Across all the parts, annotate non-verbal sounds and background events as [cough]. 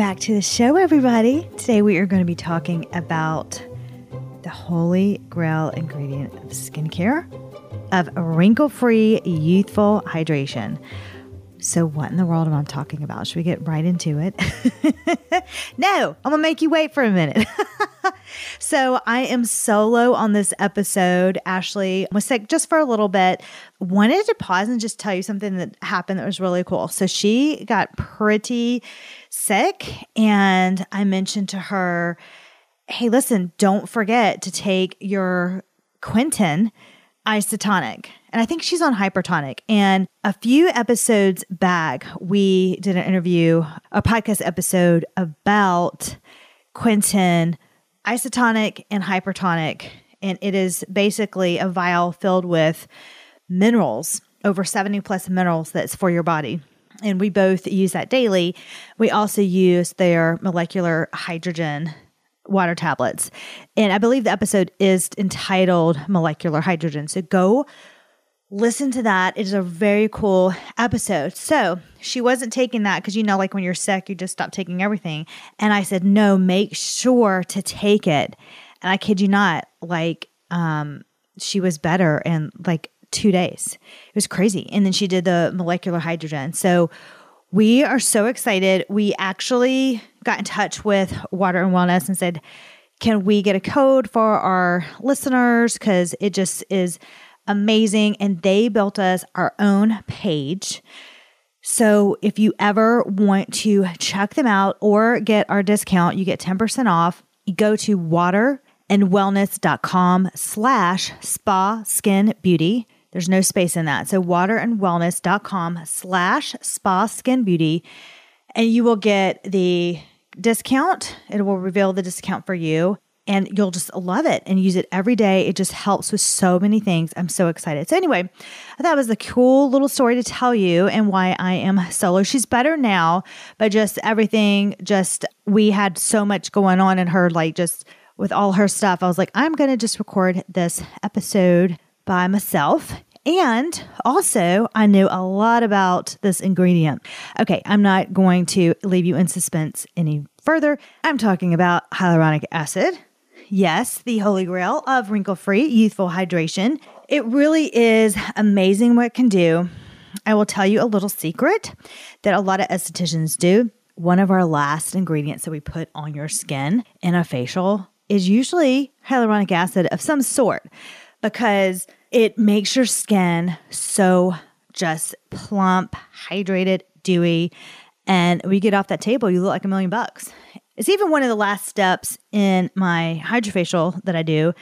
back to the show, everybody. Today we are going to be talking about the holy grail ingredient of skincare of wrinkle free youthful hydration. So, what in the world am I talking about? Should we get right into it? [laughs] no, I'm to make you wait for a minute. [laughs] so, I am solo on this episode. Ashley was sick just for a little bit. Wanted to pause and just tell you something that happened that was really cool. So, she got pretty sick, and I mentioned to her, hey, listen, don't forget to take your Quinton isotonic. And I think she's on hypertonic. And a few episodes back, we did an interview, a podcast episode about Quinton isotonic and hypertonic. And it is basically a vial filled with minerals, over 70 plus minerals that's for your body. And we both use that daily. We also use their molecular hydrogen water tablets. And I believe the episode is entitled Molecular Hydrogen. So go listen to that. It is a very cool episode. So she wasn't taking that because you know, like when you're sick, you just stop taking everything. And I said, no, make sure to take it. And I kid you not, like, um, she was better in like two days. It was crazy. And then she did the molecular hydrogen. So we are so excited. We actually got in touch with Water and Wellness and said, can we get a code for our listeners? Because it just is amazing. And they built us our own page. So if you ever want to check them out or get our discount, you get 10% off. Go to waterandwellness.com slash spa skin beauty. There's no space in that. So waterandwellness.com slash spa skin beauty. And you will get the discount. It will reveal the discount for you and you'll just love it and use it every day. It just helps with so many things. I'm so excited. So, anyway, that was a cool little story to tell you and why I am solo. She's better now, but just everything, just we had so much going on in her, like just with all her stuff. I was like, I'm going to just record this episode by myself. And also, I knew a lot about this ingredient. Okay, I'm not going to leave you in suspense any further. I'm talking about hyaluronic acid. Yes, the holy grail of wrinkle free youthful hydration. It really is amazing what it can do. I will tell you a little secret that a lot of estheticians do. One of our last ingredients that we put on your skin in a facial is usually hyaluronic acid of some sort because it makes your skin so just plump, hydrated, dewy. And we get off that table, you look like a million bucks. It's even one of the last steps in my hydrofacial that I do.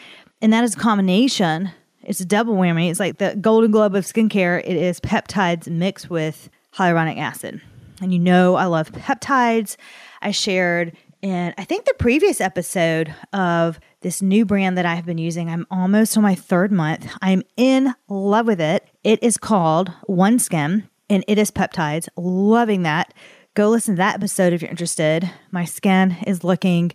And that is a combination. It's a double whammy. It's like the golden globe of skincare. It is peptides mixed with hyaluronic acid. And you know, I love peptides. I shared in, I think, the previous episode of this new brand that I have been using. I'm almost on my third month. I'm in love with it. It is called OneSkin and it is peptides. Loving that. Go listen to that episode if you're interested. My skin is looking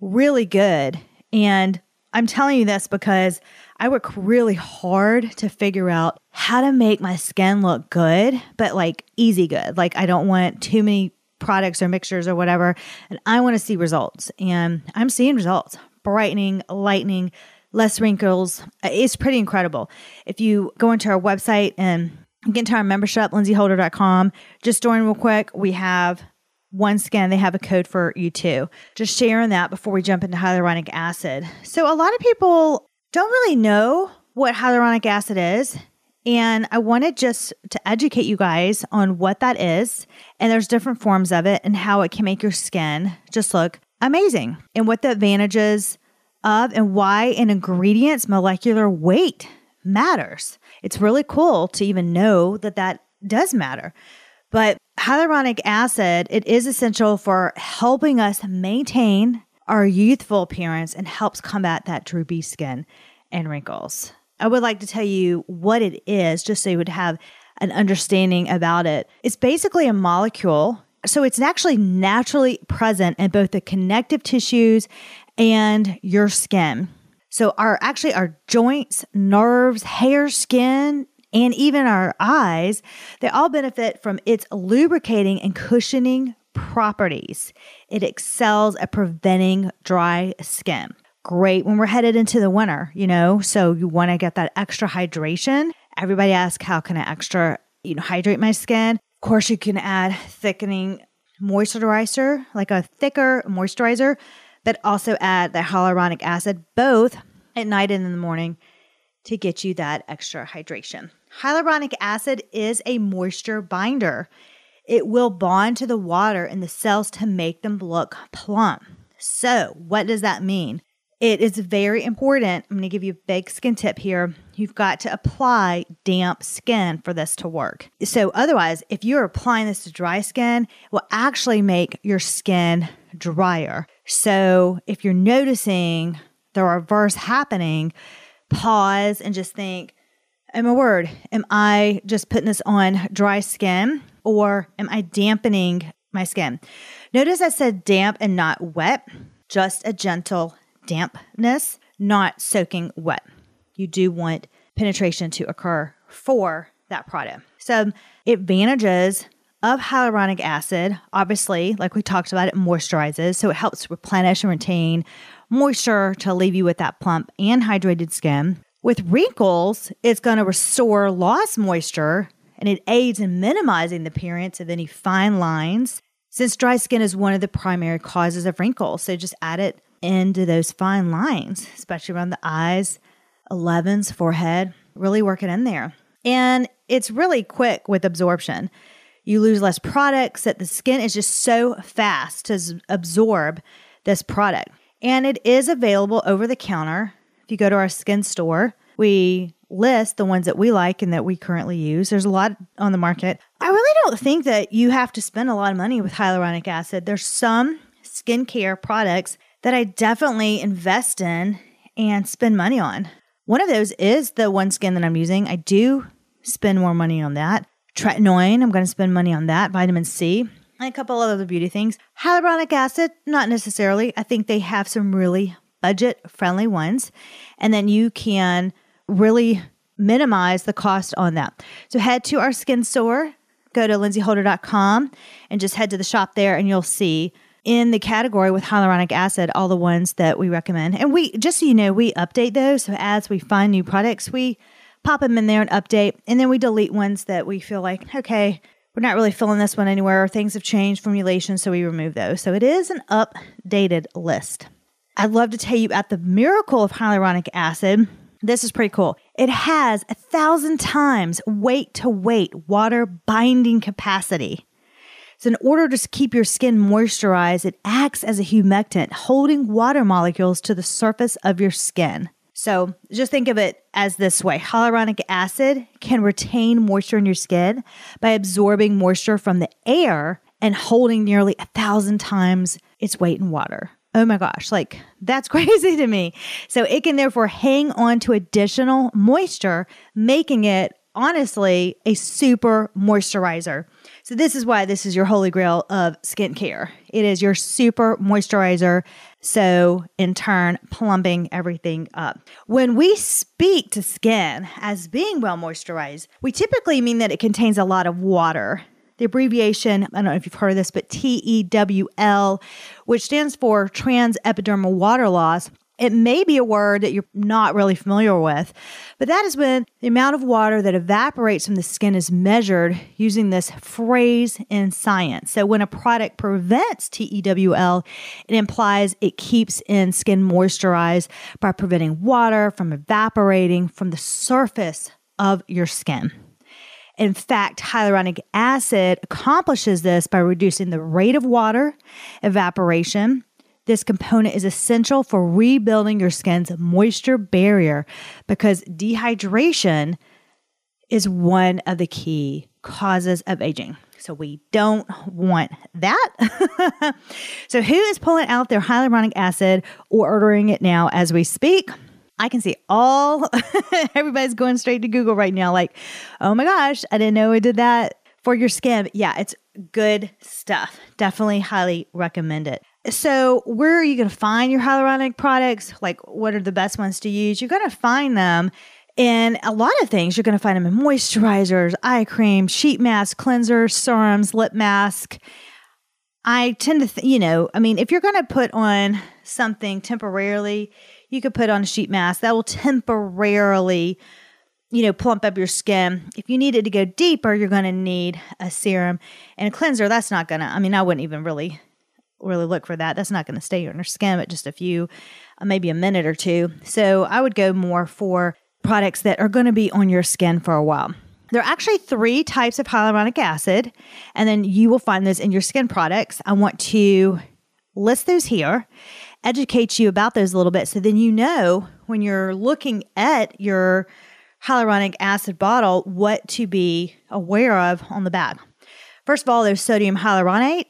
really good. And I'm telling you this because I work really hard to figure out how to make my skin look good, but like easy good. Like I don't want too many products or mixtures or whatever. And I want to see results. And I'm seeing results brightening, lightening, less wrinkles. Uh, it's pretty incredible. If you go into our website and get into our membership, lindseyholder.com, just join real quick. We have OneSkin, they have a code for you too. Just sharing that before we jump into hyaluronic acid. So, a lot of people don't really know what hyaluronic acid is. And I wanted just to educate you guys on what that is. And there's different forms of it and how it can make your skin just look amazing and what the advantages of and why an ingredient's molecular weight matters. It's really cool to even know that that does matter. But hyaluronic acid, it is essential for helping us maintain our youthful appearance and helps combat that droopy skin and wrinkles. I would like to tell you what it is just so you would have an understanding about it. It's basically a molecule so it's actually naturally present in both the connective tissues and your skin. So our actually our joints, nerves, hair, skin, and even our eyes, they all benefit from its lubricating and cushioning properties. It excels at preventing dry skin. Great when we're headed into the winter, you know, so you want to get that extra hydration. Everybody asks, how can I extra, you know, hydrate my skin? Of course, you can add thickening moisturizer, like a thicker moisturizer, but also add the hyaluronic acid both at night and in the morning to get you that extra hydration. Hyaluronic acid is a moisture binder. It will bond to the water in the cells to make them look plump. So, what does that mean? It is very important. I'm going to give you a big skin tip here. You've got to apply damp skin for this to work. So, otherwise, if you're applying this to dry skin, it will actually make your skin drier. So, if you're noticing the reverse happening, pause and just think, oh my word, am I just putting this on dry skin or am I dampening my skin? Notice I said damp and not wet, just a gentle dampness, not soaking wet. You do want penetration to occur for that product. So, advantages of hyaluronic acid, obviously, like we talked about, it moisturizes. So, it helps replenish and retain moisture to leave you with that plump and hydrated skin. With wrinkles, it's going to restore lost moisture and it aids in minimizing the appearance of any fine lines since dry skin is one of the primary causes of wrinkles. So just add it into those fine lines, especially around the eyes, 11s, forehead, really work it in there. And it's really quick with absorption. You lose less products that the skin is just so fast to absorb this product. And it is available over the counter. If you go to our skin store, we list the ones that we like and that we currently use. There's a lot on the market. I really don't think that you have to spend a lot of money with hyaluronic acid. There's some skincare products that I definitely invest in and spend money on. One of those is the one skin that I'm using. I do spend more money on that. Tretinoin, I'm going to spend money on that. Vitamin C and a couple of other beauty things. Hyaluronic acid, not necessarily. I think they have some really budget friendly ones. And then you can really minimize the cost on that. So head to our skin store, go to lindseyholder.com and just head to the shop there and you'll see in the category with hyaluronic acid all the ones that we recommend. And we just so you know, we update those. So as we find new products, we pop them in there and update and then we delete ones that we feel like, okay, we're not really filling this one anywhere. Things have changed, formulation, so we remove those. So it is an updated list. I'd love to tell you about the miracle of hyaluronic acid. This is pretty cool. It has a thousand times weight to weight water binding capacity. So, in order to keep your skin moisturized, it acts as a humectant, holding water molecules to the surface of your skin. So just think of it as this way hyaluronic acid can retain moisture in your skin by absorbing moisture from the air and holding nearly a thousand times its weight in water. Oh my gosh, like that's [laughs] crazy to me. So it can therefore hang on to additional moisture, making it honestly a super moisturizer. So, this is why this is your holy grail of skincare. It is your super moisturizer. So, in turn, plumbing everything up. When we speak to skin as being well moisturized, we typically mean that it contains a lot of water. The abbreviation, I don't know if you've heard of this, but TEWL, which stands for trans epidermal water loss, it may be a word that you're not really familiar with, but that is when the amount of water that evaporates from the skin is measured using this phrase in science. So when a product prevents TEWL, it implies it keeps in skin moisturized by preventing water from evaporating from the surface of your skin. In fact, hyaluronic acid accomplishes this by reducing the rate of water evaporation this component is essential for rebuilding your skin's moisture barrier because dehydration is one of the key causes of aging. So we don't want that. [laughs] so who is pulling out their hyaluronic acid or ordering it now as we speak? I can see all [laughs] everybody's going straight to Google right now like, "Oh my gosh, I didn't know we did that for your skin." Yeah, it's good stuff. Definitely highly recommend it. So, where are you going to find your hyaluronic products? Like, what are the best ones to use? You're going to find them in a lot of things. You're going to find them in moisturizers, eye cream, sheet mask, cleansers, serums, lip mask. I tend to, th- you know, I mean, if you're going to put on something temporarily, you could put on a sheet mask that will temporarily, you know, plump up your skin. If you need it to go deeper, you're going to need a serum and a cleanser. That's not going to, I mean, I wouldn't even really, really look for that. That's not going to stay on your skin, but just a few, uh, maybe a minute or two. So I would go more for products that are going to be on your skin for a while. There are actually three types of hyaluronic acid, and then you will find those in your skin products. I want to list those here, educate you about those a little bit so then you know when you're looking at your hyaluronic acid bottle what to be aware of on the back. First of all, there's sodium hyaluronate.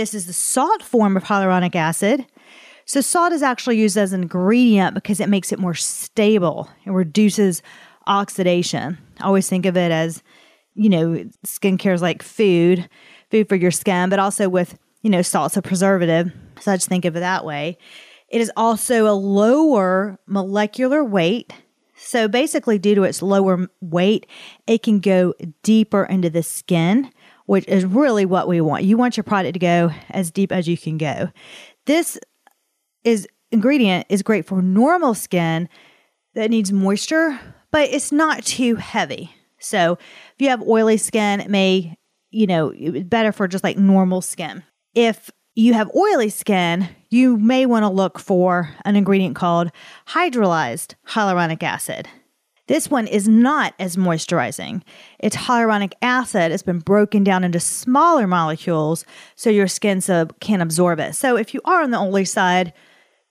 This is the salt form of hyaluronic acid. So, salt is actually used as an ingredient because it makes it more stable. It reduces oxidation. I always think of it as, you know, skincare is like food, food for your skin, but also with, you know, salt's a preservative. So I just think of it that way. It is also a lower molecular weight. So basically, due to its lower weight, it can go deeper into the skin, which is really what we want. You want your product to go as deep as you can go. This is ingredient is great for normal skin that needs moisture, but it's not too heavy. So if you have oily skin, it may, you know, it's better for just like normal skin. If you have oily skin, you may want to look for an ingredient called hydrolyzed hyaluronic acid. This one is not as moisturizing. Its hyaluronic acid has been broken down into smaller molecules so your skin sub can absorb it. So if you are on the oily side,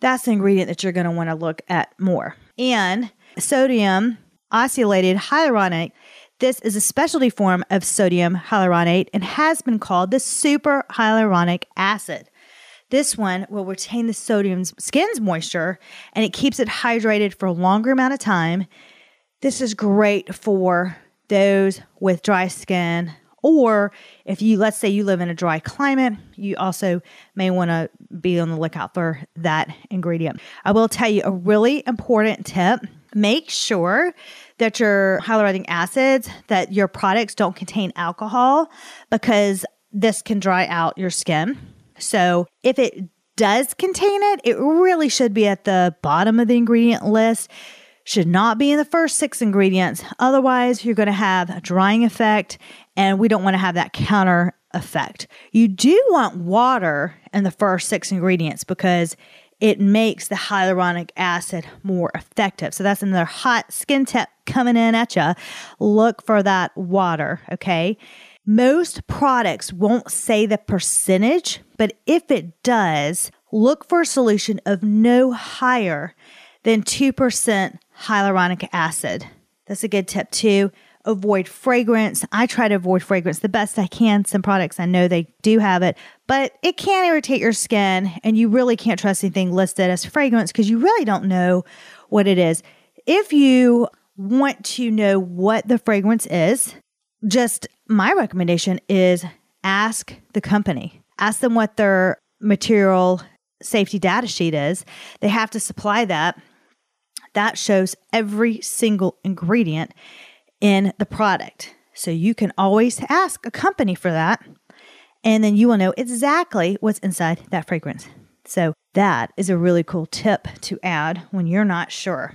that's the ingredient that you're going to want to look at more. And sodium acetylated hyaluronic. This is a specialty form of sodium hyaluronate and has been called the super hyaluronic acid. This one will retain the sodium's skin's moisture and it keeps it hydrated for a longer amount of time. This is great for those with dry skin or if you let's say you live in a dry climate, you also may want to be on the lookout for that ingredient. I will tell you a really important tip Make sure that your hyaluronic acids, that your products don't contain alcohol because this can dry out your skin. So if it does contain it, it really should be at the bottom of the ingredient list. Should not be in the first six ingredients. Otherwise, you're going to have a drying effect, and we don't want to have that counter effect. You do want water in the first six ingredients because it makes the hyaluronic acid more effective. So that's another hot skin tip coming in at you. Look for that water, okay? Most products won't say the percentage, but if it does, look for a solution of no higher than 2% hyaluronic acid. That's a good tip too avoid fragrance. I try to avoid fragrance the best I can. Some products I know they do have it, but it can irritate your skin and you really can't trust anything listed as fragrance because you really don't know what it is. If you want to know what the fragrance is, just my recommendation is ask the company. Ask them what their material safety data sheet is. They have to supply that. That shows every single ingredient in the product. So you can always ask a company for that, and then you will know exactly what's inside that fragrance. So that is a really cool tip to add when you're not sure.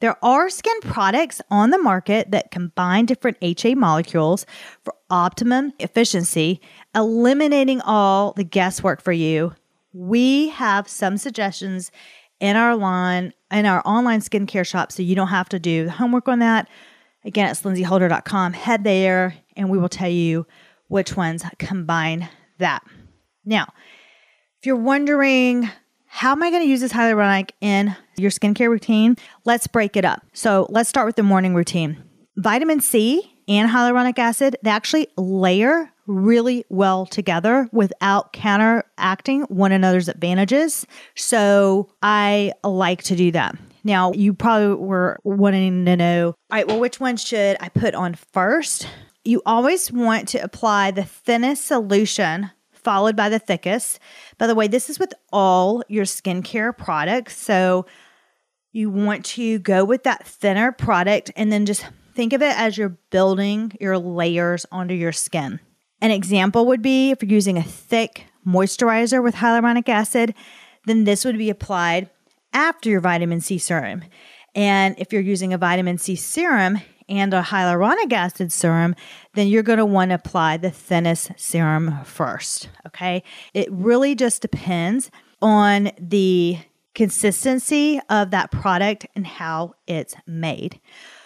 There are skin products on the market that combine different HA molecules for optimum efficiency, eliminating all the guesswork for you. We have some suggestions in our line in our online skincare shop so you don't have to do the homework on that. Again, it's lindseyholder.com. Head there and we will tell you which ones combine that. Now, if you're wondering, how am I going to use this hyaluronic in your skincare routine? Let's break it up. So let's start with the morning routine. Vitamin C and hyaluronic acid, they actually layer really well together without counteracting one another's advantages. So I like to do that. Now, you probably were wanting to know, all right, well, which one should I put on first? You always want to apply the thinnest solution followed by the thickest. By the way, this is with all your skincare products. So you want to go with that thinner product and then just think of it as you're building your layers onto your skin. An example would be if you're using a thick moisturizer with hyaluronic acid, then this would be applied after your vitamin C serum. And if you're using a vitamin C serum and a hyaluronic acid serum, then you're going to want to apply the thinnest serum first. Okay. It really just depends on the consistency of that product and how it's made.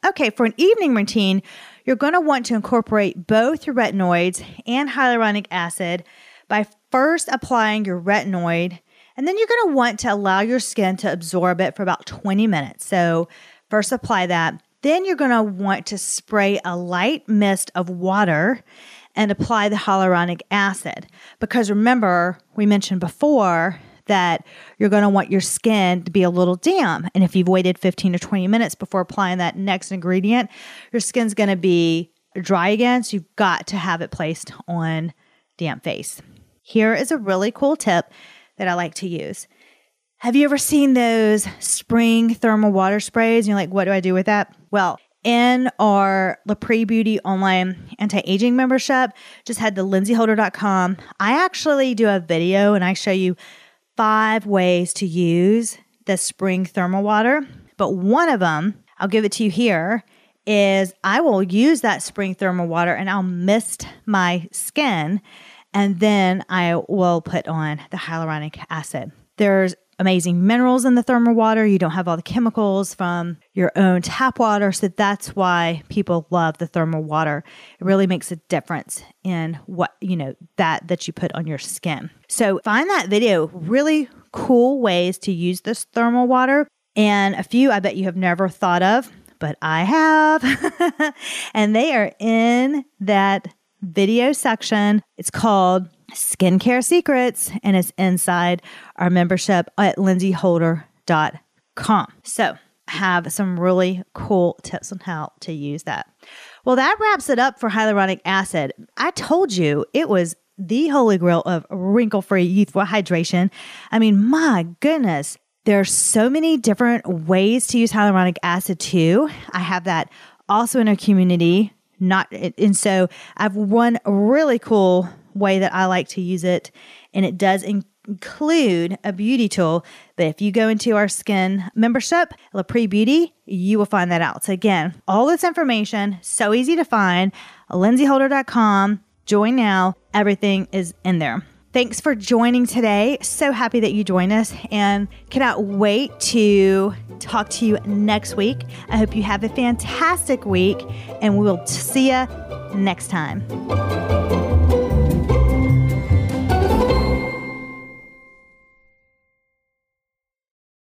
Okay, for an evening routine, you're going to want to incorporate both your retinoids and hyaluronic acid by first applying your retinoid, and then you're going to want to allow your skin to absorb it for about 20 minutes. So, first apply that. Then you're going to want to spray a light mist of water and apply the hyaluronic acid. Because remember, we mentioned before that you're going to want your skin to be a little damp. And if you've waited 15 to 20 minutes before applying that next ingredient, your skin's going to be dry again. So you've got to have it placed on damp face. Here is a really cool tip that I like to use. Have you ever seen those spring thermal water sprays? And you're like, what do I do with that? Well, in our Lapree Beauty online anti-aging membership, just head to lindseyholder.com. I actually do a video and I show you five ways to use the spring thermal water, but one of them, I'll give it to you here, is I will use that spring thermal water and I'll mist my skin and then I will put on the hyaluronic acid. There's amazing minerals in the thermal water. You don't have all the chemicals from your own tap water. So that's why people love the thermal water. It really makes a difference in what, you know, that that you put on your skin. So find that video really cool ways to use this thermal water and a few I bet you have never thought of, but I have. [laughs] and they are in that video section. It's called Skincare Secrets, and it's inside our membership at lindseyholder.com. So, have some really cool tips on how to use that. Well, that wraps it up for hyaluronic acid. I told you it was the holy grail of wrinkle free youthful hydration. I mean, my goodness, there are so many different ways to use hyaluronic acid too. I have that also in our community. Not and so I've one really cool way that I like to use it, and it does include a beauty tool. But if you go into our skin membership, La Lapree Beauty, you will find that out. So again, all this information, so easy to find, lindseyholder.com. Join now. Everything is in there. Thanks for joining today. So happy that you joined us and cannot wait to talk to you next week. I hope you have a fantastic week and we will see you next time.